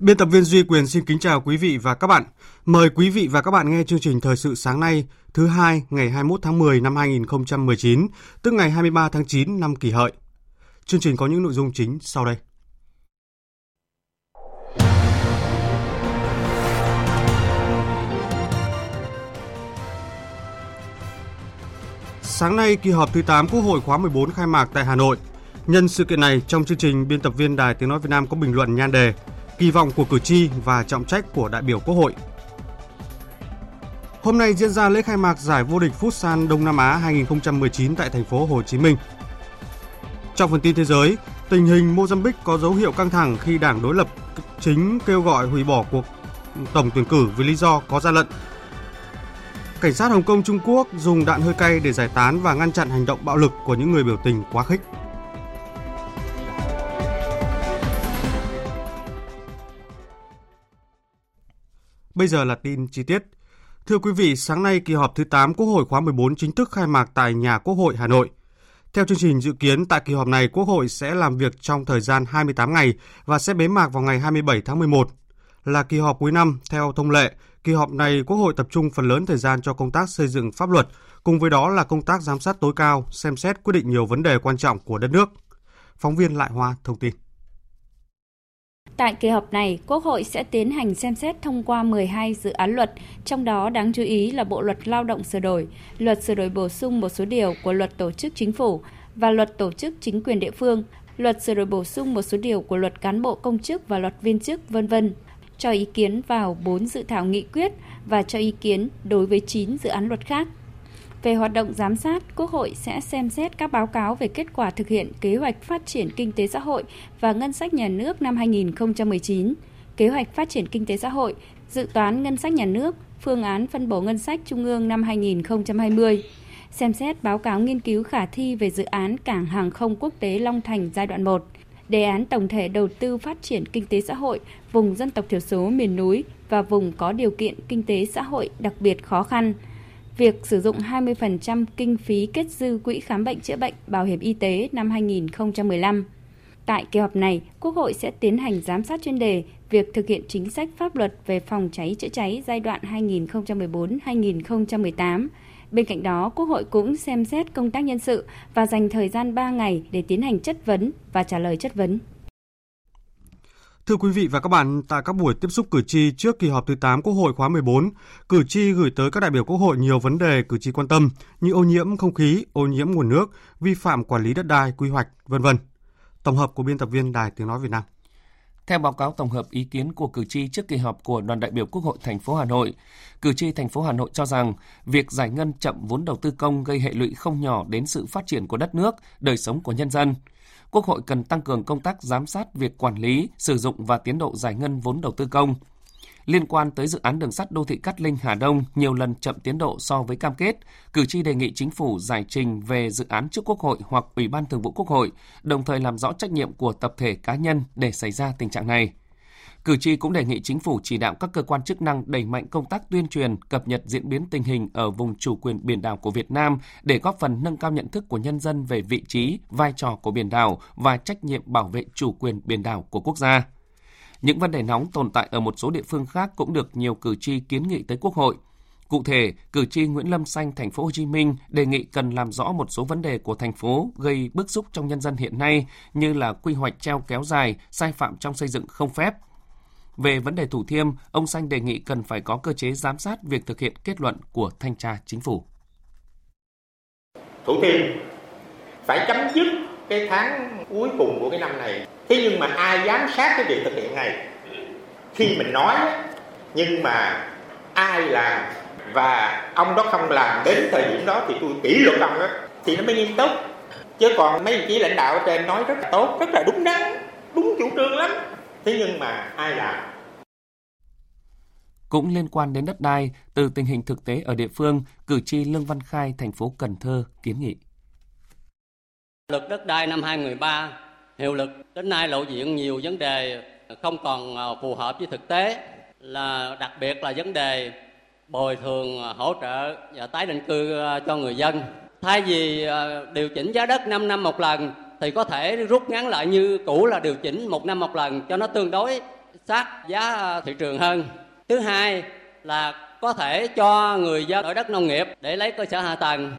Biên tập viên Duy Quyền xin kính chào quý vị và các bạn. Mời quý vị và các bạn nghe chương trình Thời sự sáng nay, thứ hai ngày 21 tháng 10 năm 2019, tức ngày 23 tháng 9 năm kỷ hợi. Chương trình có những nội dung chính sau đây. Sáng nay, kỳ họp thứ 8 Quốc hội khóa 14 khai mạc tại Hà Nội. Nhân sự kiện này, trong chương trình, biên tập viên Đài Tiếng Nói Việt Nam có bình luận nhan đề kỳ vọng của cử tri và trọng trách của đại biểu Quốc hội. Hôm nay diễn ra lễ khai mạc giải vô địch Futsal Đông Nam Á 2019 tại thành phố Hồ Chí Minh. Trong phần tin thế giới, tình hình Mozambique có dấu hiệu căng thẳng khi đảng đối lập chính kêu gọi hủy bỏ cuộc tổng tuyển cử vì lý do có gian lận. Cảnh sát Hồng Kông Trung Quốc dùng đạn hơi cay để giải tán và ngăn chặn hành động bạo lực của những người biểu tình quá khích. Bây giờ là tin chi tiết. Thưa quý vị, sáng nay kỳ họp thứ 8 Quốc hội khóa 14 chính thức khai mạc tại nhà Quốc hội Hà Nội. Theo chương trình dự kiến, tại kỳ họp này Quốc hội sẽ làm việc trong thời gian 28 ngày và sẽ bế mạc vào ngày 27 tháng 11. Là kỳ họp cuối năm, theo thông lệ, kỳ họp này Quốc hội tập trung phần lớn thời gian cho công tác xây dựng pháp luật, cùng với đó là công tác giám sát tối cao, xem xét quyết định nhiều vấn đề quan trọng của đất nước. Phóng viên Lại Hoa thông tin. Tại kỳ họp này, Quốc hội sẽ tiến hành xem xét thông qua 12 dự án luật, trong đó đáng chú ý là Bộ luật Lao động sửa đổi, luật sửa đổi bổ sung một số điều của luật tổ chức chính phủ và luật tổ chức chính quyền địa phương, luật sửa đổi bổ sung một số điều của luật cán bộ công chức và luật viên chức, vân vân cho ý kiến vào 4 dự thảo nghị quyết và cho ý kiến đối với 9 dự án luật khác. Về hoạt động giám sát, Quốc hội sẽ xem xét các báo cáo về kết quả thực hiện kế hoạch phát triển kinh tế xã hội và ngân sách nhà nước năm 2019, kế hoạch phát triển kinh tế xã hội, dự toán ngân sách nhà nước, phương án phân bổ ngân sách trung ương năm 2020, xem xét báo cáo nghiên cứu khả thi về dự án cảng hàng không quốc tế Long Thành giai đoạn 1, đề án tổng thể đầu tư phát triển kinh tế xã hội vùng dân tộc thiểu số miền núi và vùng có điều kiện kinh tế xã hội đặc biệt khó khăn – việc sử dụng 20% kinh phí kết dư quỹ khám bệnh chữa bệnh bảo hiểm y tế năm 2015. Tại kỳ họp này, Quốc hội sẽ tiến hành giám sát chuyên đề việc thực hiện chính sách pháp luật về phòng cháy chữa cháy giai đoạn 2014-2018. Bên cạnh đó, Quốc hội cũng xem xét công tác nhân sự và dành thời gian 3 ngày để tiến hành chất vấn và trả lời chất vấn. Thưa quý vị và các bạn, tại các buổi tiếp xúc cử tri trước kỳ họp thứ 8 Quốc hội khóa 14, cử tri gửi tới các đại biểu Quốc hội nhiều vấn đề cử tri quan tâm như ô nhiễm không khí, ô nhiễm nguồn nước, vi phạm quản lý đất đai, quy hoạch, vân vân. Tổng hợp của biên tập viên Đài Tiếng nói Việt Nam. Theo báo cáo tổng hợp ý kiến của cử tri trước kỳ họp của đoàn đại biểu Quốc hội thành phố Hà Nội, cử tri thành phố Hà Nội cho rằng việc giải ngân chậm vốn đầu tư công gây hệ lụy không nhỏ đến sự phát triển của đất nước, đời sống của nhân dân. Quốc hội cần tăng cường công tác giám sát việc quản lý, sử dụng và tiến độ giải ngân vốn đầu tư công. Liên quan tới dự án đường sắt đô thị Cát Linh Hà Đông nhiều lần chậm tiến độ so với cam kết, cử tri đề nghị chính phủ giải trình về dự án trước Quốc hội hoặc Ủy ban Thường vụ Quốc hội, đồng thời làm rõ trách nhiệm của tập thể cá nhân để xảy ra tình trạng này. Cử tri cũng đề nghị chính phủ chỉ đạo các cơ quan chức năng đẩy mạnh công tác tuyên truyền, cập nhật diễn biến tình hình ở vùng chủ quyền biển đảo của Việt Nam để góp phần nâng cao nhận thức của nhân dân về vị trí, vai trò của biển đảo và trách nhiệm bảo vệ chủ quyền biển đảo của quốc gia. Những vấn đề nóng tồn tại ở một số địa phương khác cũng được nhiều cử tri kiến nghị tới Quốc hội. Cụ thể, cử tri Nguyễn Lâm Xanh thành phố Hồ Chí Minh đề nghị cần làm rõ một số vấn đề của thành phố gây bức xúc trong nhân dân hiện nay như là quy hoạch treo kéo dài, sai phạm trong xây dựng không phép, về vấn đề Thủ Thiêm, ông Xanh đề nghị cần phải có cơ chế giám sát việc thực hiện kết luận của thanh tra chính phủ. Thủ Thiêm phải chấm dứt cái tháng cuối cùng của cái năm này. Thế nhưng mà ai giám sát cái việc thực hiện này? Khi mình nói nhưng mà ai làm và ông đó không làm đến thời điểm đó thì tôi kỷ luật ông đó thì nó mới nghiêm túc. Chứ còn mấy chí lãnh đạo ở trên nói rất là tốt rất là đúng đắn đúng chủ trương lắm. Thế nhưng mà ai làm? Cũng liên quan đến đất đai, từ tình hình thực tế ở địa phương, cử tri Lương Văn Khai, thành phố Cần Thơ kiến nghị. Luật đất đai năm 2013 hiệu lực đến nay lộ diện nhiều vấn đề không còn à, phù hợp với thực tế là đặc biệt là vấn đề bồi thường à, hỗ trợ và tái định cư à, cho người dân. Thay vì điều chỉnh giá đất 5 năm một lần thì có thể rút ngắn lại như cũ là điều chỉnh một năm một lần cho nó tương đối sát giá thị trường hơn. Thứ hai là có thể cho người dân ở đất nông nghiệp để lấy cơ sở hạ tầng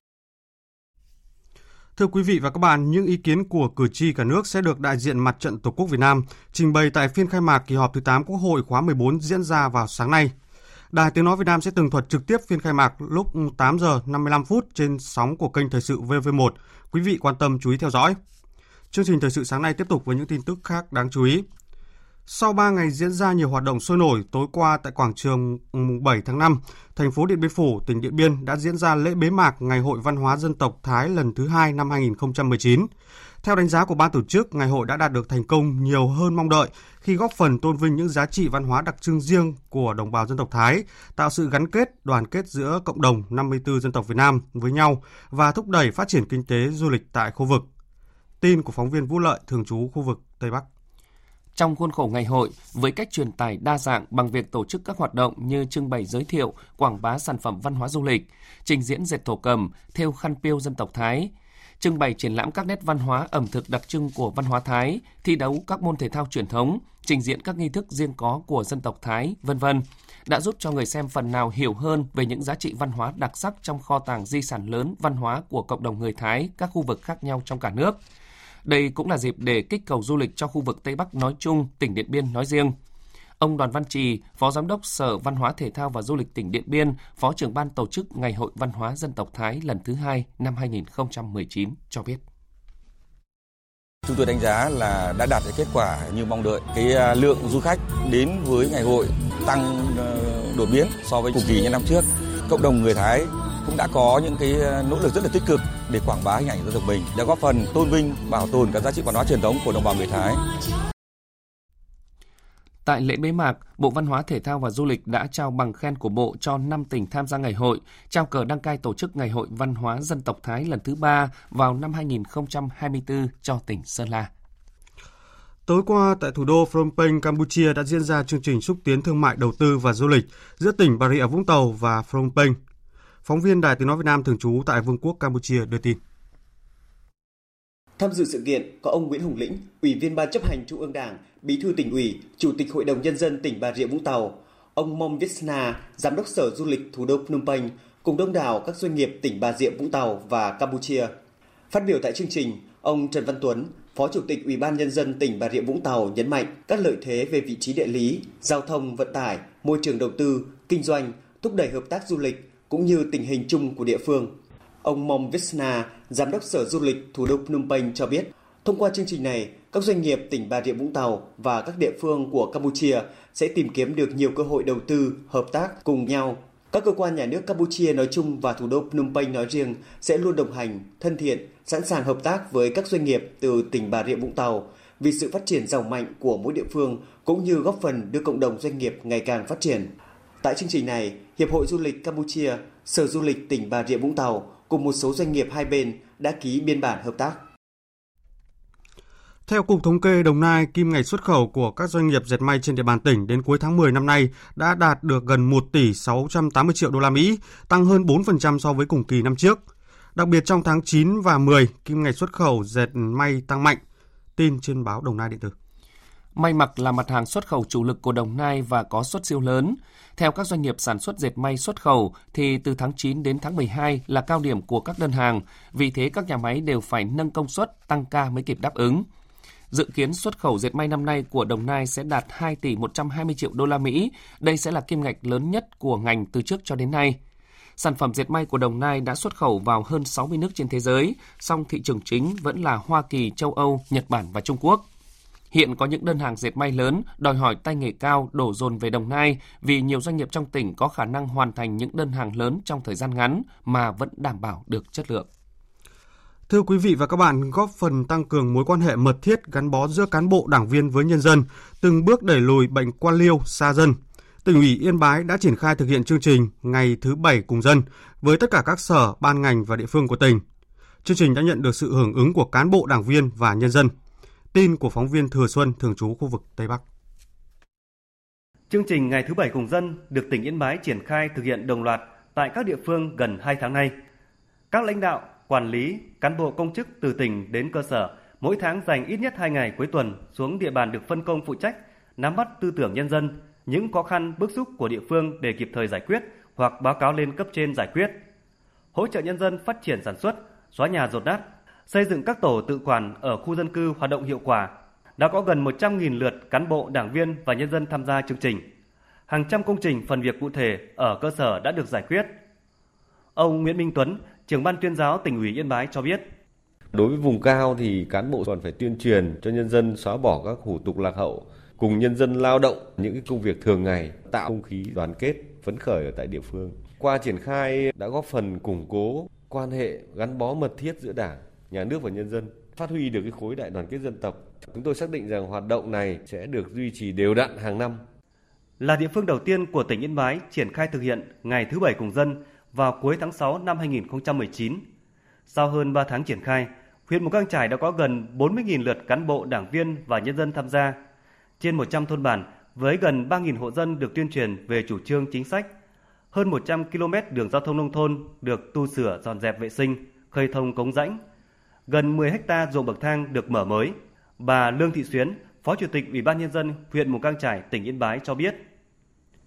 Thưa quý vị và các bạn, những ý kiến của cử tri cả nước sẽ được đại diện Mặt trận Tổ quốc Việt Nam trình bày tại phiên khai mạc kỳ họp thứ 8 Quốc hội khóa 14 diễn ra vào sáng nay. Đài Tiếng Nói Việt Nam sẽ tường thuật trực tiếp phiên khai mạc lúc 8 giờ 55 phút trên sóng của kênh Thời sự VV1. Quý vị quan tâm chú ý theo dõi. Chương trình Thời sự sáng nay tiếp tục với những tin tức khác đáng chú ý. Sau 3 ngày diễn ra nhiều hoạt động sôi nổi, tối qua tại quảng trường 7 tháng 5, thành phố Điện Biên Phủ, tỉnh Điện Biên đã diễn ra lễ bế mạc Ngày hội Văn hóa Dân tộc Thái lần thứ hai năm 2019. Theo đánh giá của ban tổ chức, ngày hội đã đạt được thành công nhiều hơn mong đợi khi góp phần tôn vinh những giá trị văn hóa đặc trưng riêng của đồng bào dân tộc Thái, tạo sự gắn kết, đoàn kết giữa cộng đồng 54 dân tộc Việt Nam với nhau và thúc đẩy phát triển kinh tế du lịch tại khu vực. Tin của phóng viên Vũ Lợi, thường trú khu vực Tây Bắc. Trong khuôn khổ ngày hội, với cách truyền tải đa dạng bằng việc tổ chức các hoạt động như trưng bày giới thiệu, quảng bá sản phẩm văn hóa du lịch, trình diễn dệt thổ cầm, theo khăn piêu dân tộc Thái, trưng bày triển lãm các nét văn hóa ẩm thực đặc trưng của văn hóa Thái, thi đấu các môn thể thao truyền thống, trình diễn các nghi thức riêng có của dân tộc Thái, vân vân đã giúp cho người xem phần nào hiểu hơn về những giá trị văn hóa đặc sắc trong kho tàng di sản lớn văn hóa của cộng đồng người Thái các khu vực khác nhau trong cả nước – đây cũng là dịp để kích cầu du lịch cho khu vực Tây Bắc nói chung, tỉnh Điện Biên nói riêng. Ông Đoàn Văn Trì, Phó Giám đốc Sở Văn hóa Thể thao và Du lịch tỉnh Điện Biên, Phó trưởng ban tổ chức Ngày hội Văn hóa Dân tộc Thái lần thứ hai năm 2019 cho biết. Chúng tôi đánh giá là đã đạt được kết quả như mong đợi. Cái à, lượng du khách đến với ngày hội tăng ờ, đột biến so với cùng kỳ như năm trước. Cộng đồng người Thái cũng đã có những cái ờ, nỗ lực rất là tích cực để quảng bá hình ảnh dân tộc mình, để góp phần tôn vinh, bảo tồn các giá trị văn hóa truyền thống của đồng bào người Thái. Tại lễ bế mạc, Bộ Văn hóa Thể thao và Du lịch đã trao bằng khen của Bộ cho 5 tỉnh tham gia ngày hội, trao cờ đăng cai tổ chức Ngày hội Văn hóa Dân tộc Thái lần thứ 3 vào năm 2024 cho tỉnh Sơn La. Tối qua tại thủ đô Phnom Penh, Campuchia đã diễn ra chương trình xúc tiến thương mại đầu tư và du lịch giữa tỉnh Bà Rịa Vũng Tàu và Phnom Penh. Phóng viên Đài Tiếng Nói Việt Nam thường trú tại Vương quốc Campuchia đưa tin. Tham dự sự kiện có ông Nguyễn Hùng Lĩnh, Ủy viên Ban chấp hành Trung ương Đảng, Bí thư tỉnh ủy, Chủ tịch Hội đồng Nhân dân tỉnh Bà Rịa Vũng Tàu, ông Mom Visna, Giám đốc Sở Du lịch thủ đô Phnom Penh, cùng đông đảo các doanh nghiệp tỉnh Bà Rịa Vũng Tàu và Campuchia. Phát biểu tại chương trình, ông Trần Văn Tuấn, Phó Chủ tịch Ủy ban Nhân dân tỉnh Bà Rịa Vũng Tàu nhấn mạnh các lợi thế về vị trí địa lý, giao thông, vận tải, môi trường đầu tư, kinh doanh, thúc đẩy hợp tác du lịch, cũng như tình hình chung của địa phương. Ông Mong Visna, Giám đốc Sở Du lịch thủ đô Phnom Penh cho biết, thông qua chương trình này, các doanh nghiệp tỉnh Bà Rịa Vũng Tàu và các địa phương của Campuchia sẽ tìm kiếm được nhiều cơ hội đầu tư, hợp tác cùng nhau. Các cơ quan nhà nước Campuchia nói chung và thủ đô Phnom Penh nói riêng sẽ luôn đồng hành, thân thiện, sẵn sàng hợp tác với các doanh nghiệp từ tỉnh Bà Rịa Vũng Tàu vì sự phát triển giàu mạnh của mỗi địa phương cũng như góp phần đưa cộng đồng doanh nghiệp ngày càng phát triển. Tại chương trình này, Hiệp hội Du lịch Campuchia, Sở Du lịch tỉnh Bà Rịa Vũng Tàu cùng một số doanh nghiệp hai bên đã ký biên bản hợp tác. Theo Cục Thống kê Đồng Nai, kim ngạch xuất khẩu của các doanh nghiệp dệt may trên địa bàn tỉnh đến cuối tháng 10 năm nay đã đạt được gần 1 tỷ 680 triệu đô la Mỹ, tăng hơn 4% so với cùng kỳ năm trước. Đặc biệt trong tháng 9 và 10, kim ngạch xuất khẩu dệt may tăng mạnh. Tin trên báo Đồng Nai điện tử. May mặc là mặt hàng xuất khẩu chủ lực của Đồng Nai và có xuất siêu lớn. Theo các doanh nghiệp sản xuất dệt may xuất khẩu thì từ tháng 9 đến tháng 12 là cao điểm của các đơn hàng, vì thế các nhà máy đều phải nâng công suất, tăng ca mới kịp đáp ứng. Dự kiến xuất khẩu dệt may năm nay của Đồng Nai sẽ đạt 2 tỷ 120 triệu đô la Mỹ. Đây sẽ là kim ngạch lớn nhất của ngành từ trước cho đến nay. Sản phẩm dệt may của Đồng Nai đã xuất khẩu vào hơn 60 nước trên thế giới, song thị trường chính vẫn là Hoa Kỳ, châu Âu, Nhật Bản và Trung Quốc. Hiện có những đơn hàng dệt may lớn đòi hỏi tay nghề cao đổ dồn về Đồng Nai vì nhiều doanh nghiệp trong tỉnh có khả năng hoàn thành những đơn hàng lớn trong thời gian ngắn mà vẫn đảm bảo được chất lượng. Thưa quý vị và các bạn, góp phần tăng cường mối quan hệ mật thiết gắn bó giữa cán bộ đảng viên với nhân dân, từng bước đẩy lùi bệnh quan liêu xa dân. Tỉnh ủy Yên Bái đã triển khai thực hiện chương trình Ngày thứ Bảy cùng dân với tất cả các sở, ban ngành và địa phương của tỉnh. Chương trình đã nhận được sự hưởng ứng của cán bộ đảng viên và nhân dân. Tin của phóng viên Thừa Xuân thường trú khu vực Tây Bắc. Chương trình Ngày thứ Bảy cùng dân được tỉnh Yên Bái triển khai thực hiện đồng loạt tại các địa phương gần 2 tháng nay. Các lãnh đạo, quản lý, cán bộ công chức từ tỉnh đến cơ sở mỗi tháng dành ít nhất 2 ngày cuối tuần xuống địa bàn được phân công phụ trách, nắm bắt tư tưởng nhân dân, những khó khăn bức xúc của địa phương để kịp thời giải quyết hoặc báo cáo lên cấp trên giải quyết. Hỗ trợ nhân dân phát triển sản xuất, xóa nhà rột nát, xây dựng các tổ tự quản ở khu dân cư hoạt động hiệu quả. Đã có gần 100.000 lượt cán bộ, đảng viên và nhân dân tham gia chương trình. Hàng trăm công trình phần việc cụ thể ở cơ sở đã được giải quyết. Ông Nguyễn Minh Tuấn, trưởng ban tuyên giáo tỉnh ủy Yên Bái cho biết. Đối với vùng cao thì cán bộ còn phải tuyên truyền cho nhân dân xóa bỏ các hủ tục lạc hậu, cùng nhân dân lao động những cái công việc thường ngày, tạo không khí đoàn kết, phấn khởi ở tại địa phương. Qua triển khai đã góp phần củng cố quan hệ gắn bó mật thiết giữa Đảng, nhà nước và nhân dân, phát huy được cái khối đại đoàn kết dân tộc. Chúng tôi xác định rằng hoạt động này sẽ được duy trì đều đặn hàng năm. Là địa phương đầu tiên của tỉnh Yên Bái triển khai thực hiện Ngày thứ Bảy cùng dân vào cuối tháng 6 năm 2019. Sau hơn 3 tháng triển khai, huyện Mù Căng Trải đã có gần 40.000 lượt cán bộ, đảng viên và nhân dân tham gia. Trên 100 thôn bản với gần 3.000 hộ dân được tuyên truyền về chủ trương chính sách. Hơn 100 km đường giao thông nông thôn được tu sửa dọn dẹp vệ sinh, khơi thông cống rãnh. Gần 10 hecta ruộng bậc thang được mở mới. Bà Lương Thị Xuyến, Phó Chủ tịch Ủy ban Nhân dân huyện Mù Căng Trải, tỉnh Yên Bái cho biết.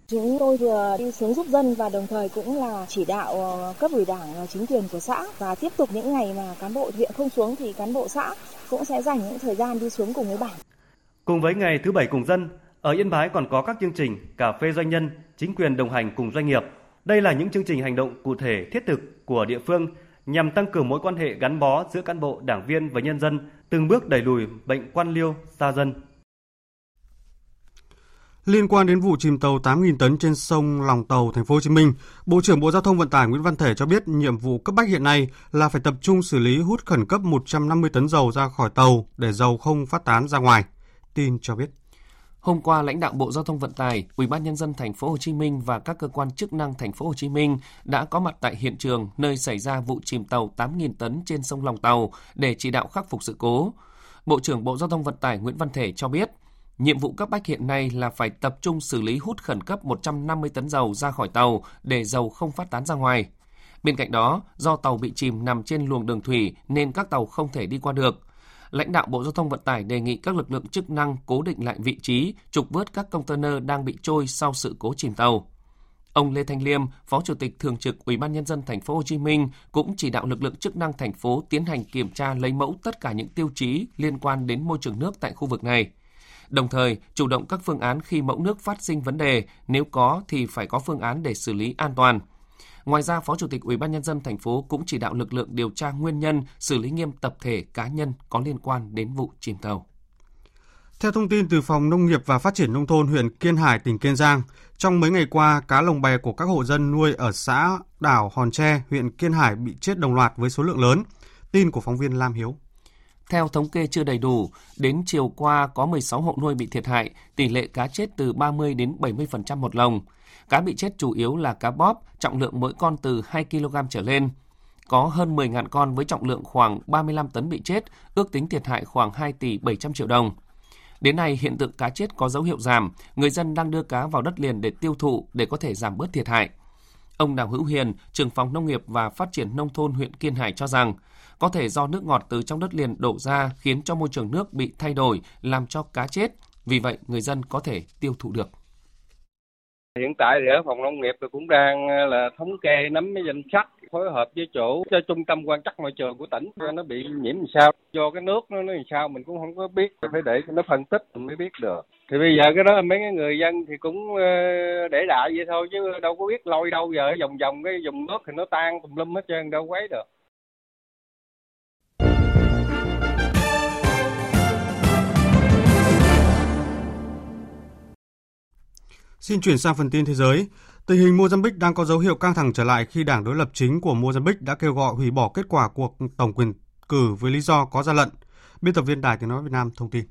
Chúng tôi vừa đi xuống giúp dân và đồng thời cũng là chỉ đạo ờ, cấp ủy đảng ờ, chính quyền của xã và tiếp tục những ngày mà cán bộ huyện không xuống thì cán bộ xã cũng sẽ dành những thời gian đi xuống cùng với bản. Cùng với ngày thứ bảy cùng dân, ở Yên Bái còn có các chương trình cà phê doanh nhân, chính quyền đồng hành cùng doanh nghiệp. Đây là những chương trình hành động cụ thể thiết thực của địa phương nhằm tăng cường mối quan hệ gắn bó giữa cán bộ, đảng viên và nhân dân, từng bước đẩy lùi bệnh quan liêu xa dân. Liên quan đến vụ chìm tàu 8.000 tấn trên sông Lòng Tàu, Thành phố Hồ Chí Minh, Bộ trưởng Bộ Giao thông Vận tải Nguyễn Văn Thể cho biết nhiệm vụ cấp bách hiện nay là phải tập trung xử lý hút khẩn cấp 150 tấn dầu ra khỏi tàu để dầu không phát tán ra ngoài. Tin cho biết. Hôm qua, lãnh đạo Bộ Giao thông Vận tải, Ủy ban nhân dân thành phố Hồ Chí Minh và các cơ quan chức năng thành phố Hồ Chí Minh đã có mặt tại hiện trường nơi xảy ra vụ chìm tàu 8.000 tấn trên sông Lòng Tàu để chỉ đạo khắc phục sự cố. Bộ trưởng Bộ Giao thông Vận tải Nguyễn Văn Thể cho biết, Nhiệm vụ cấp bách hiện nay là phải tập trung xử lý hút khẩn cấp 150 tấn dầu ra khỏi tàu để dầu không phát tán ra ngoài. Bên cạnh đó, do tàu bị chìm nằm trên luồng đường thủy nên các tàu không thể đi qua được. Lãnh đạo Bộ Giao thông Vận tải đề nghị các lực lượng chức năng cố định lại vị trí, trục vớt các container đang bị trôi sau sự cố chìm tàu. Ông Lê Thanh Liêm, Phó Chủ tịch thường trực Ủy ban nhân dân thành phố Hồ Chí Minh cũng chỉ đạo lực lượng chức năng thành phố tiến hành kiểm tra lấy mẫu tất cả những tiêu chí liên quan đến môi trường nước tại khu vực này. Đồng thời, chủ động các phương án khi mẫu nước phát sinh vấn đề, nếu có thì phải có phương án để xử lý an toàn. Ngoài ra, Phó Chủ tịch Ủy ban nhân dân thành phố cũng chỉ đạo lực lượng điều tra nguyên nhân, xử lý nghiêm tập thể cá nhân có liên quan đến vụ chìm tàu. Theo thông tin từ Phòng Nông nghiệp và Phát triển Nông thôn huyện Kiên Hải, tỉnh Kiên Giang, trong mấy ngày qua, cá lồng bè của các hộ dân nuôi ở xã đảo Hòn Tre, huyện Kiên Hải bị chết đồng loạt với số lượng lớn. Tin của phóng viên Lam Hiếu. Theo thống kê chưa đầy đủ, đến chiều qua có 16 hộ nuôi bị thiệt hại, tỷ lệ cá chết từ 30 đến 70% một lồng. Cá bị chết chủ yếu là cá bóp, trọng lượng mỗi con từ 2 kg trở lên. Có hơn 10.000 con với trọng lượng khoảng 35 tấn bị chết, ước tính thiệt hại khoảng 2 tỷ 700 triệu đồng. Đến nay, hiện tượng cá chết có dấu hiệu giảm, người dân đang đưa cá vào đất liền để tiêu thụ để có thể giảm bớt thiệt hại. Ông Đào Hữu Hiền, trưởng phòng nông nghiệp và phát triển nông thôn huyện Kiên Hải cho rằng, có thể do nước ngọt từ trong đất liền đổ ra khiến cho môi trường nước bị thay đổi, làm cho cá chết. Vì vậy, người dân có thể tiêu thụ được. Hiện tại thì ở phòng nông nghiệp thì cũng đang ờ, là thống kê, nắm cái danh sách, phối hợp với chỗ cho trung tâm quan trắc môi trường của tỉnh. Cho nó bị nhiễm làm sao do cái nước nó nó làm sao mình cũng không có biết. Phải để cho nó phân tích mình mới biết được. Thì bây giờ cái đó, mấy cái người dân thì cũng ờ, để đại vậy thôi, chứ đâu có biết lôi đâu giờ, vòng vòng cái vùng nước thì nó tan tùm lum hết trơn, đâu quấy được. Xin chuyển sang phần tin thế giới. Tình hình Mozambique đang có dấu hiệu căng thẳng trở lại khi đảng đối lập chính của Mozambique đã kêu gọi hủy bỏ kết quả cuộc tổng quyền cử với lý do có gian lận. Biên tập viên Đài Tiếng Nói Việt Nam thông tin.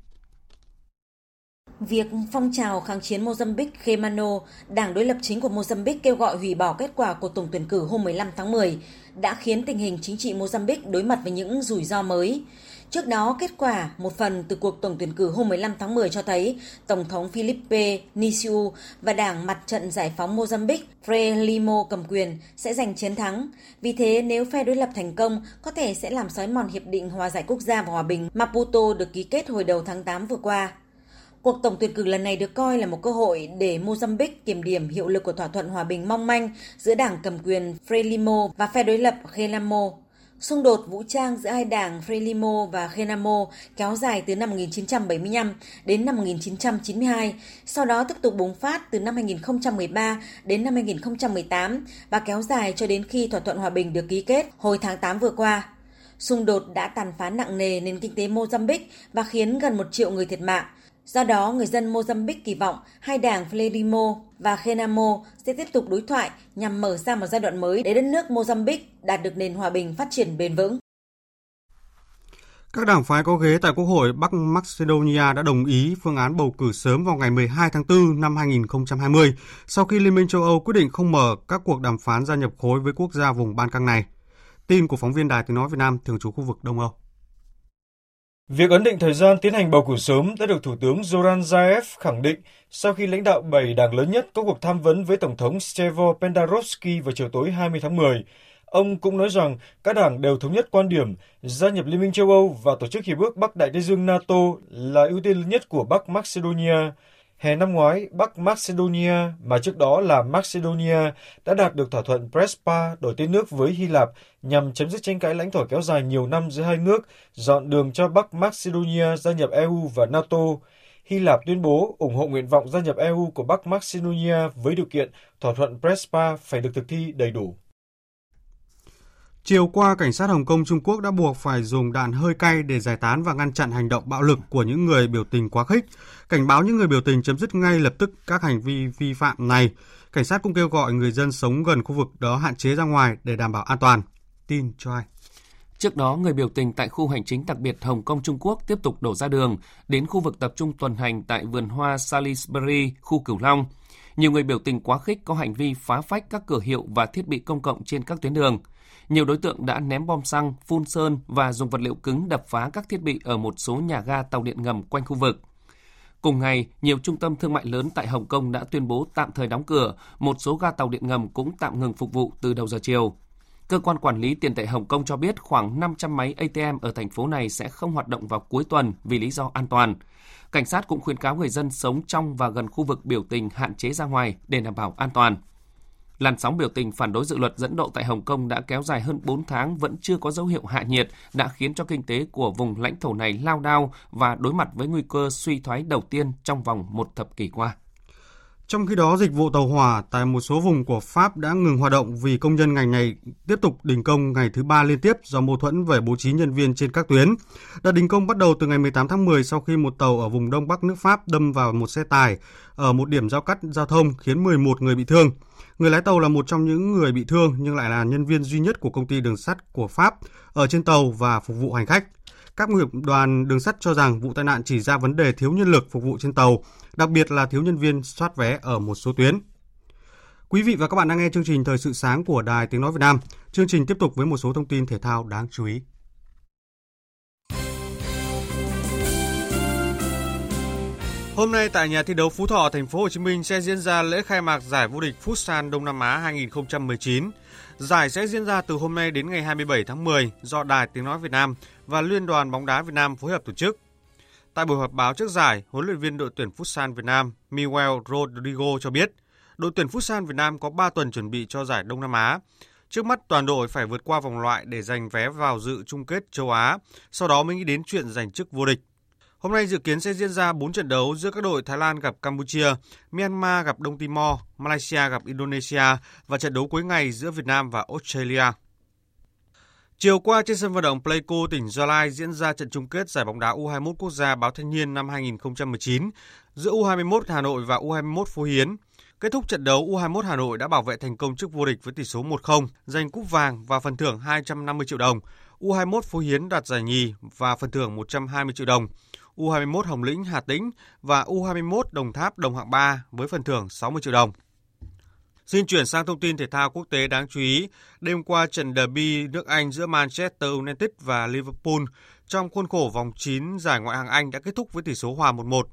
Việc phong trào kháng chiến Mozambique Khemano, đảng đối lập chính của Mozambique kêu gọi hủy bỏ kết quả của tổng tuyển cử hôm 15 tháng 10 đã khiến tình hình chính trị Mozambique đối mặt với những rủi ro mới. Trước đó, kết quả một phần từ cuộc tổng tuyển cử hôm 15 tháng 10 cho thấy Tổng thống Philippe Nisiu và Đảng Mặt trận Giải phóng Mozambique Frelimo cầm quyền sẽ giành chiến thắng. Vì thế, nếu phe đối lập thành công, có thể sẽ làm xói mòn Hiệp định Hòa giải Quốc gia và Hòa bình Maputo được ký kết hồi đầu tháng 8 vừa qua. Cuộc tổng tuyển cử lần này được coi là một cơ hội để Mozambique kiểm điểm hiệu lực của thỏa thuận hòa bình mong manh giữa đảng cầm quyền Frelimo và phe đối lập Gelamo Xung đột vũ trang giữa hai đảng Frelimo và Renamo kéo dài từ năm 1975 đến năm 1992, sau đó tiếp tục bùng phát từ năm 2013 đến năm 2018 và kéo dài cho đến khi thỏa thuận hòa bình được ký kết hồi tháng 8 vừa qua. Xung đột đã tàn phá nặng nề nền kinh tế Mozambique và khiến gần một triệu người thiệt mạng, Do đó, người dân Mozambique kỳ vọng hai đảng Frelimo và Renamo sẽ tiếp tục đối thoại nhằm mở ra một giai đoạn mới để đất nước Mozambique đạt được nền hòa bình phát triển bền vững. Các đảng phái có ghế tại Quốc hội Bắc Macedonia đã đồng ý phương án bầu cử sớm vào ngày 12 tháng 4 năm 2020 sau khi Liên minh châu Âu quyết định không mở các cuộc đàm phán gia nhập khối với quốc gia vùng Ban Căng này. Tin của phóng viên Đài Tiếng Nói Việt Nam thường trú khu vực Đông Âu. Việc ấn định thời gian tiến hành bầu cử sớm đã được Thủ tướng Zoran Zaev khẳng định sau khi lãnh đạo 7 đảng lớn nhất có cuộc tham vấn với Tổng thống Stevo Pendarovsky vào chiều tối 20 tháng 10. Ông cũng nói rằng các đảng đều thống nhất quan điểm gia nhập Liên minh châu Âu và Tổ chức Hiệp ước Bắc Đại Tây Dương NATO là ưu tiên lớn nhất của Bắc Macedonia. Hè năm ngoái, Bắc Macedonia, mà trước đó là Macedonia, đã đạt được thỏa thuận Prespa đổi tên nước với Hy Lạp nhằm chấm dứt tranh cãi lãnh thổ kéo dài nhiều năm giữa hai nước, dọn đường cho Bắc Macedonia gia nhập EU và NATO. Hy Lạp tuyên bố ủng hộ nguyện vọng gia nhập EU của Bắc Macedonia với điều kiện thỏa thuận Prespa phải được thực thi đầy đủ. Chiều qua, cảnh sát Hồng Kông Trung Quốc đã buộc phải dùng đạn hơi cay để giải tán và ngăn chặn hành động bạo lực của những người biểu tình quá khích, cảnh báo những người biểu tình chấm dứt ngay lập tức các hành vi vi phạm này. Cảnh sát cũng kêu gọi người dân sống gần khu vực đó hạn chế ra ngoài để đảm bảo an toàn. Tin cho ai? Trước đó, người biểu tình tại khu hành chính đặc biệt Hồng Kông Trung Quốc tiếp tục đổ ra đường đến khu vực tập trung tuần hành tại vườn hoa Salisbury, khu Cửu Long. Nhiều người biểu tình quá khích có hành vi phá phách các cửa hiệu và thiết bị công cộng trên các tuyến đường – nhiều đối tượng đã ném bom xăng, phun sơn và dùng vật liệu cứng đập phá các thiết bị ở một số nhà ga tàu điện ngầm quanh khu vực. Cùng ngày, nhiều trung tâm thương mại lớn tại Hồng Kông đã tuyên bố tạm thời đóng cửa, một số ga tàu điện ngầm cũng tạm ngừng phục vụ từ đầu giờ chiều. Cơ quan quản lý tiền tệ Hồng Kông cho biết khoảng 500 máy ATM ở thành phố này sẽ không hoạt động vào cuối tuần vì lý do an toàn. Cảnh sát cũng khuyến cáo người dân sống trong và gần khu vực biểu tình hạn chế ra ngoài để đảm bảo an toàn. Làn sóng biểu tình phản đối dự luật dẫn độ tại Hồng Kông đã kéo dài hơn 4 tháng vẫn chưa có dấu hiệu hạ nhiệt, đã khiến cho kinh tế của vùng lãnh thổ này lao đao và đối mặt với nguy cơ suy thoái đầu tiên trong vòng một thập kỷ qua. Trong khi đó, dịch vụ tàu hỏa tại một số vùng của Pháp đã ngừng hoạt động vì công nhân ngành này tiếp tục đình công ngày thứ ba liên tiếp do mâu thuẫn về bố trí nhân viên trên các tuyến. Đợt đình công bắt đầu từ ngày 18 tháng 10 sau khi một tàu ở vùng Đông Bắc nước Pháp đâm vào một xe tải ở một điểm giao cắt giao thông khiến 11 người bị thương. Người lái tàu là một trong những người bị thương nhưng lại là nhân viên duy nhất của công ty đường sắt của Pháp ở trên tàu và phục vụ hành khách. Các nghiệp đoàn đường sắt cho rằng vụ tai nạn chỉ ra vấn đề thiếu nhân lực phục vụ trên tàu, đặc biệt là thiếu nhân viên soát vé ở một số tuyến. Quý vị và các bạn đang nghe chương trình Thời sự sáng của Đài Tiếng Nói Việt Nam. Chương trình tiếp tục với một số thông tin thể thao đáng chú ý. Hôm nay tại nhà thi đấu Phú Thọ, thành phố Hồ Chí Minh sẽ diễn ra lễ khai mạc giải vô địch Futsal Đông Nam Á 2019. Giải sẽ diễn ra từ hôm nay đến ngày 27 tháng 10 do Đài Tiếng nói Việt Nam và Liên đoàn bóng đá Việt Nam phối hợp tổ chức. Tại buổi họp báo trước giải, huấn luyện viên đội tuyển Futsal Việt Nam Miguel Rodrigo cho biết, đội tuyển Futsal Việt Nam có 3 tuần chuẩn bị cho giải Đông Nam Á. Trước mắt toàn đội phải vượt qua vòng loại để giành vé vào dự chung kết châu Á, sau đó mới nghĩ đến chuyện giành chức vô địch. Hôm nay dự kiến sẽ diễn ra 4 trận đấu giữa các đội Thái Lan gặp Campuchia, Myanmar gặp Đông Timor, Malaysia gặp Indonesia và trận đấu cuối ngày giữa Việt Nam và Australia. Chiều qua trên sân vận động Pleiku tỉnh Gia Lai diễn ra trận chung kết giải bóng đá U21 quốc gia báo thanh niên năm 2019 giữa U21 Hà Nội và U21 Phú Hiến. Kết thúc trận đấu, U21 Hà Nội đã bảo vệ thành công chức vô địch với tỷ số 1-0, giành cúp vàng và phần thưởng 250 triệu đồng. U21 Phú Hiến đạt giải nhì và phần thưởng 120 triệu đồng. U21 Hồng Lĩnh Hà Tĩnh và U21 Đồng Tháp đồng hạng 3 với phần thưởng 60 triệu đồng. Xin chuyển sang thông tin thể thao quốc tế đáng chú ý. Đêm qua trận derby nước Anh giữa Manchester United và Liverpool trong khuôn khổ vòng 9 giải Ngoại hạng Anh đã kết thúc với tỷ số hòa 1-1.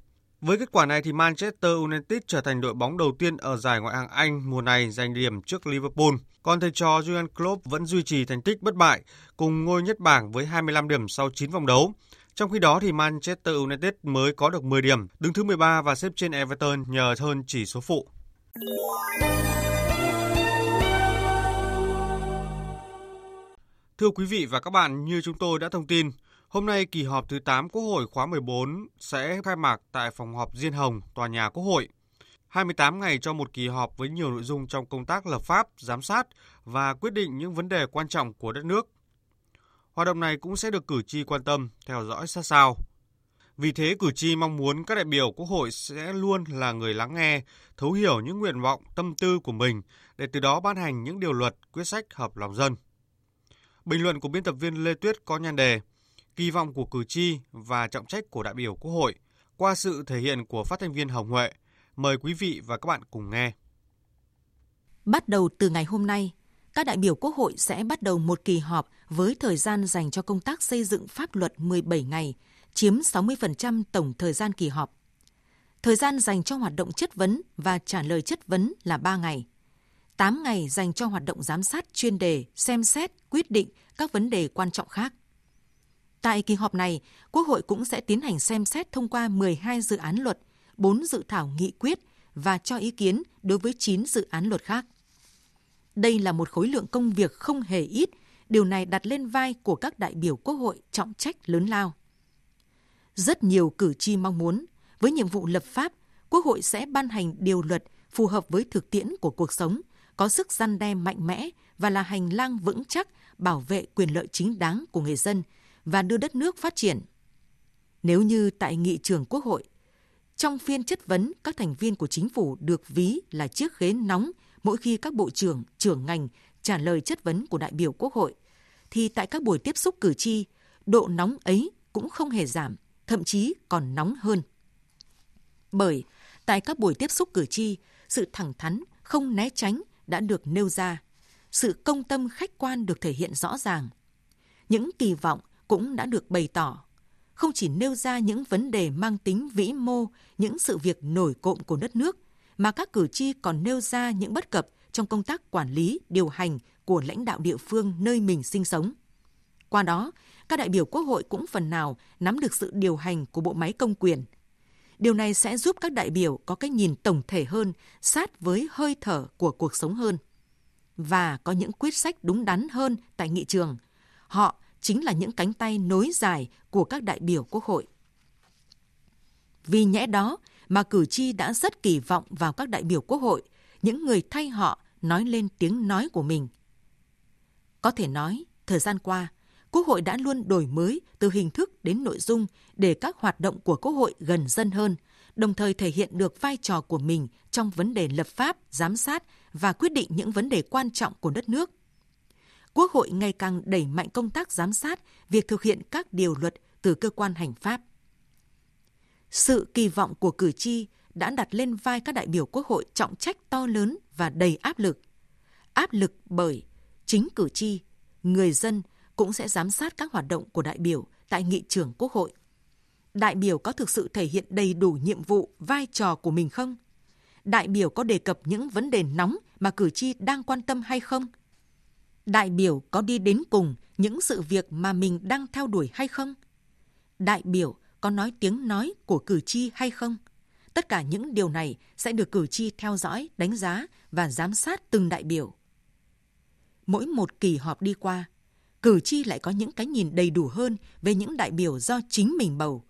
Với kết quả này thì Manchester United trở thành đội bóng đầu tiên ở giải Ngoại hạng Anh mùa này giành điểm trước Liverpool. Còn thầy trò Jurgen Klopp vẫn duy trì thành tích bất bại cùng ngôi nhất bảng với 25 điểm sau 9 vòng đấu. Trong khi đó thì Manchester United mới có được 10 điểm, đứng thứ 13 và xếp trên Everton nhờ hơn chỉ số phụ. Thưa quý vị và các bạn, như chúng tôi đã thông tin, hôm nay kỳ họp thứ 8 Quốc hội khóa 14 sẽ khai mạc tại phòng họp Diên Hồng, tòa nhà Quốc hội. 28 ngày cho một kỳ họp với nhiều nội dung trong công tác lập pháp, giám sát và quyết định những vấn đề quan trọng của đất nước. Hoạt động này cũng sẽ được cử tri quan tâm, theo dõi sát sao. Vì thế, cử tri mong muốn các đại biểu Quốc hội sẽ luôn là người lắng nghe, thấu hiểu những nguyện vọng, tâm tư của mình để từ đó ban hành những điều luật, quyết sách hợp lòng dân. Bình luận của biên tập viên Lê Tuyết có nhan đề Kỳ vọng của cử tri và trọng trách của đại biểu Quốc hội qua sự thể hiện của phát thanh viên Hồng Huệ. Mời quý vị và các bạn cùng nghe. Bắt đầu từ ngày hôm nay, các đại biểu Quốc hội sẽ bắt đầu một kỳ họp với thời gian dành cho công tác xây dựng pháp luật 17 ngày, chiếm 60% tổng thời gian kỳ họp. Thời gian dành cho hoạt động chất vấn và trả lời chất vấn là 3 ngày. 8 ngày dành cho hoạt động giám sát chuyên đề, xem xét, quyết định các vấn đề quan trọng khác. Tại kỳ họp này, Quốc hội cũng sẽ tiến hành xem xét thông qua 12 dự án luật, 4 dự thảo nghị quyết và cho ý kiến đối với 9 dự án luật khác. Đây là một khối lượng công việc không hề ít, điều này đặt lên vai của các đại biểu Quốc hội trọng trách lớn lao. Rất nhiều cử tri mong muốn, với nhiệm vụ lập pháp, Quốc hội sẽ ban hành điều luật phù hợp với thực tiễn của cuộc sống, có sức răn đe mạnh mẽ và là hành lang vững chắc bảo vệ quyền lợi chính đáng của người dân và đưa đất nước phát triển. Nếu như tại nghị trường Quốc hội, trong phiên chất vấn, các thành viên của chính phủ được ví là chiếc ghế nóng mỗi khi các bộ trưởng, trưởng ngành trả lời chất vấn của đại biểu Quốc hội, thì tại các buổi tiếp xúc cử tri, độ nóng ấy cũng không hề giảm, thậm chí còn nóng hơn. Bởi tại các buổi tiếp xúc cử tri, sự thẳng thắn, không né tránh đã được nêu ra, sự công tâm khách quan được thể hiện rõ ràng. Những kỳ vọng cũng đã được bày tỏ, không chỉ nêu ra những vấn đề mang tính vĩ mô, những sự việc nổi cộm của đất nước, mà các cử tri còn nêu ra những bất cập trong công tác quản lý, điều hành của lãnh đạo địa phương nơi mình sinh sống. Qua đó, các đại biểu Quốc hội cũng phần nào nắm được sự điều hành của bộ máy công quyền. Điều này sẽ giúp các đại biểu có cái nhìn tổng thể hơn, sát với hơi thở của cuộc sống hơn và có những quyết sách đúng đắn hơn tại nghị trường. Họ chính là những cánh tay nối dài của các đại biểu Quốc hội. Vì nhẽ đó mà cử tri đã rất kỳ vọng vào các đại biểu Quốc hội, những người thay họ nói lên tiếng nói của mình. Có thể nói, thời gian qua, Quốc hội đã luôn đổi mới từ hình thức đến nội dung để các hoạt động của Quốc hội gần dân hơn, đồng thời thể hiện được vai trò của mình trong vấn đề lập pháp, giám sát và quyết định những vấn đề quan trọng của đất nước. Quốc hội ngày càng đẩy mạnh công tác giám sát việc thực hiện các điều luật từ cơ quan hành pháp. Sự kỳ vọng của cử tri đã đặt lên vai các đại biểu Quốc hội trọng trách to lớn và đầy áp lực. Áp lực bởi chính cử tri, người dân cũng sẽ giám sát các hoạt động của đại biểu tại nghị trường Quốc hội. Đại biểu có thực sự thể hiện đầy đủ nhiệm vụ, vai trò của mình không? Đại biểu có đề cập những vấn đề nóng mà cử tri đang quan tâm hay không? Đại biểu có đi đến cùng những sự việc mà mình đang theo đuổi hay không? Đại biểu có nói tiếng nói của cử tri hay không? Tất cả những điều này sẽ được cử tri theo dõi, đánh giá và giám sát từng đại biểu. Mỗi một kỳ họp đi qua, cử tri lại có những cái nhìn đầy đủ hơn về những đại biểu do chính mình bầu.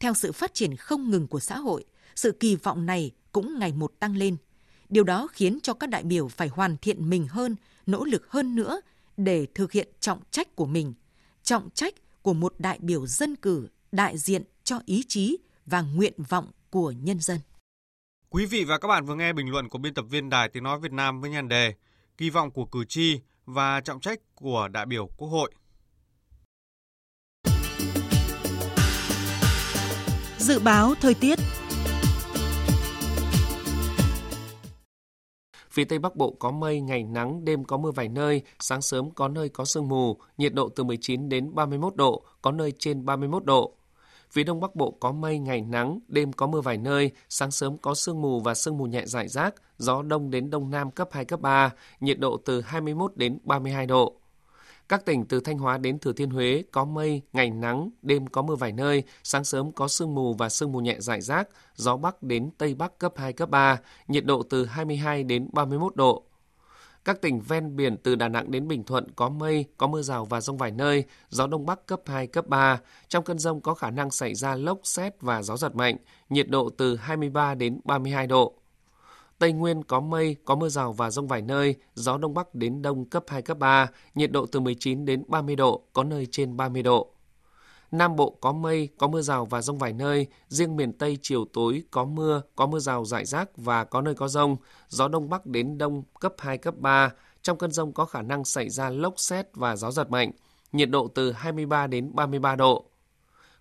Theo sự phát triển không ngừng của xã hội, sự kỳ vọng này cũng ngày một tăng lên. Điều đó khiến cho các đại biểu phải hoàn thiện mình hơn, nỗ lực hơn nữa để thực hiện trọng trách của mình, trọng trách của một đại biểu dân cử đại diện cho ý chí và nguyện vọng của nhân dân. Quý vị và các bạn vừa nghe bình luận của biên tập viên Đài Tiếng Nói Việt Nam với nhan đề Kỳ vọng của cử tri và trọng trách của đại biểu Quốc hội. Dự báo thời tiết Phía Tây Bắc Bộ có mây, ngày nắng, đêm có mưa vài nơi, sáng sớm có nơi có sương mù, nhiệt độ từ 19 đến 31 độ, có nơi trên 31 độ. Phía Đông Bắc Bộ có mây, ngày nắng, đêm có mưa vài nơi, sáng sớm có sương mù và sương mù nhẹ rải rác, gió đông đến đông nam cấp 2, cấp 3, nhiệt độ từ 21 đến 32 độ. Các tỉnh từ Thanh Hóa đến Thừa Thiên Huế có mây, ngày nắng, đêm có mưa vài nơi, sáng sớm có sương mù và sương mù nhẹ rải rác, gió bắc đến tây bắc cấp 2 cấp 3, nhiệt độ từ 22 đến 31 độ. Các tỉnh ven biển từ Đà Nẵng đến Bình Thuận có mây, có mưa rào và rông vài nơi, gió đông bắc cấp 2, cấp 3. Trong cơn rông có khả năng xảy ra lốc, xét và gió giật mạnh, nhiệt độ từ 23 đến 32 độ. Tây Nguyên có mây, có mưa rào và rông vài nơi, gió đông bắc đến đông cấp 2, cấp 3, nhiệt độ từ 19 đến 30 độ, có nơi trên 30 độ. Nam Bộ có mây, có mưa rào và rông vài nơi, riêng miền Tây chiều tối có mưa, có mưa rào rải rác và có nơi có rông, gió đông bắc đến đông cấp 2, cấp 3. Trong cơn rông có khả năng xảy ra lốc xét và gió giật mạnh, nhiệt độ từ 23 đến 33 độ.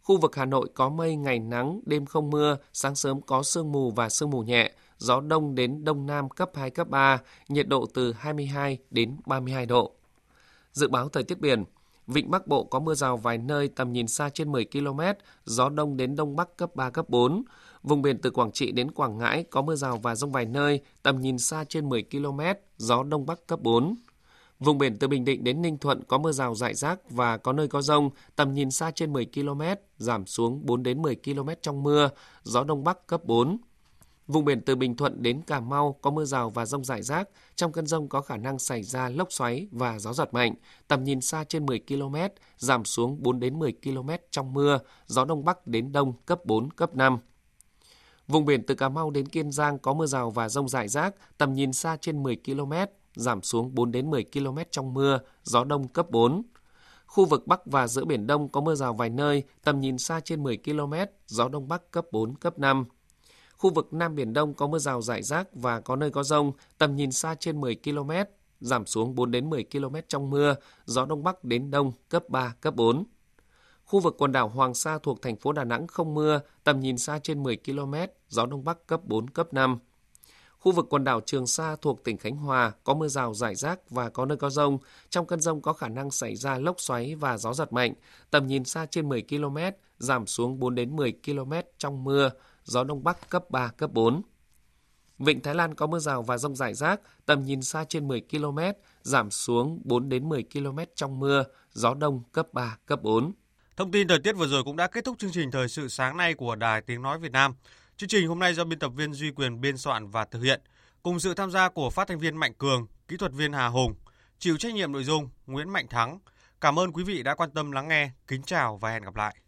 Khu vực Hà Nội có mây, ngày nắng, đêm không mưa, sáng sớm có sương mù và sương mù nhẹ, gió đông đến đông nam cấp 2, cấp 3, nhiệt độ từ 22 đến 32 độ. Dự báo thời tiết biển, Vịnh Bắc Bộ có mưa rào vài nơi tầm nhìn xa trên 10 km, gió đông đến đông bắc cấp 3, cấp 4. Vùng biển từ Quảng Trị đến Quảng Ngãi có mưa rào và rông vài nơi, tầm nhìn xa trên 10 km, gió đông bắc cấp 4. Vùng biển từ Bình Định đến Ninh Thuận có mưa rào rải rác và có nơi có rông, tầm nhìn xa trên 10 km, giảm xuống 4 đến 10 km trong mưa, gió đông bắc cấp 4. Vùng biển từ Bình Thuận đến Cà Mau có mưa rào và rông rải rác. Trong cơn rông có khả năng xảy ra lốc xoáy và gió giật mạnh. Tầm nhìn xa trên 10 km, giảm xuống 4 đến 10 km trong mưa. Gió đông bắc đến đông cấp 4, cấp 5. Vùng biển từ Cà Mau đến Kiên Giang có mưa rào và rông rải rác. Tầm nhìn xa trên 10 km, giảm xuống 4 đến 10 km trong mưa. Gió đông cấp 4. Khu vực Bắc và giữa Biển Đông có mưa rào vài nơi, tầm nhìn xa trên 10 km, gió Đông Bắc cấp 4, cấp 5. Khu vực Nam Biển Đông có mưa rào rải rác và có nơi có rông, tầm nhìn xa trên 10 km, giảm xuống 4 đến 10 km trong mưa, gió Đông Bắc đến Đông cấp 3, cấp 4. Khu vực quần đảo Hoàng Sa thuộc thành phố Đà Nẵng không mưa, tầm nhìn xa trên 10 km, gió Đông Bắc cấp 4, cấp 5. Khu vực quần đảo Trường Sa thuộc tỉnh Khánh Hòa có mưa rào rải rác và có nơi có rông. Trong cơn rông có khả năng xảy ra lốc xoáy và gió giật mạnh. Tầm nhìn xa trên 10 km, giảm xuống 4 đến 10 km trong mưa, gió đông bắc cấp 3, cấp 4. Vịnh Thái Lan có mưa rào và rông rải rác, tầm nhìn xa trên 10 km, giảm xuống 4 đến 10 km trong mưa, gió đông cấp 3, cấp 4. Thông tin thời tiết vừa rồi cũng đã kết thúc chương trình thời sự sáng nay của Đài Tiếng Nói Việt Nam. Chương trình hôm nay do biên tập viên Duy Quyền biên soạn và thực hiện, cùng sự tham gia của phát thanh viên Mạnh Cường, kỹ thuật viên Hà Hùng, chịu trách nhiệm nội dung Nguyễn Mạnh Thắng. Cảm ơn quý vị đã quan tâm lắng nghe. Kính chào và hẹn gặp lại.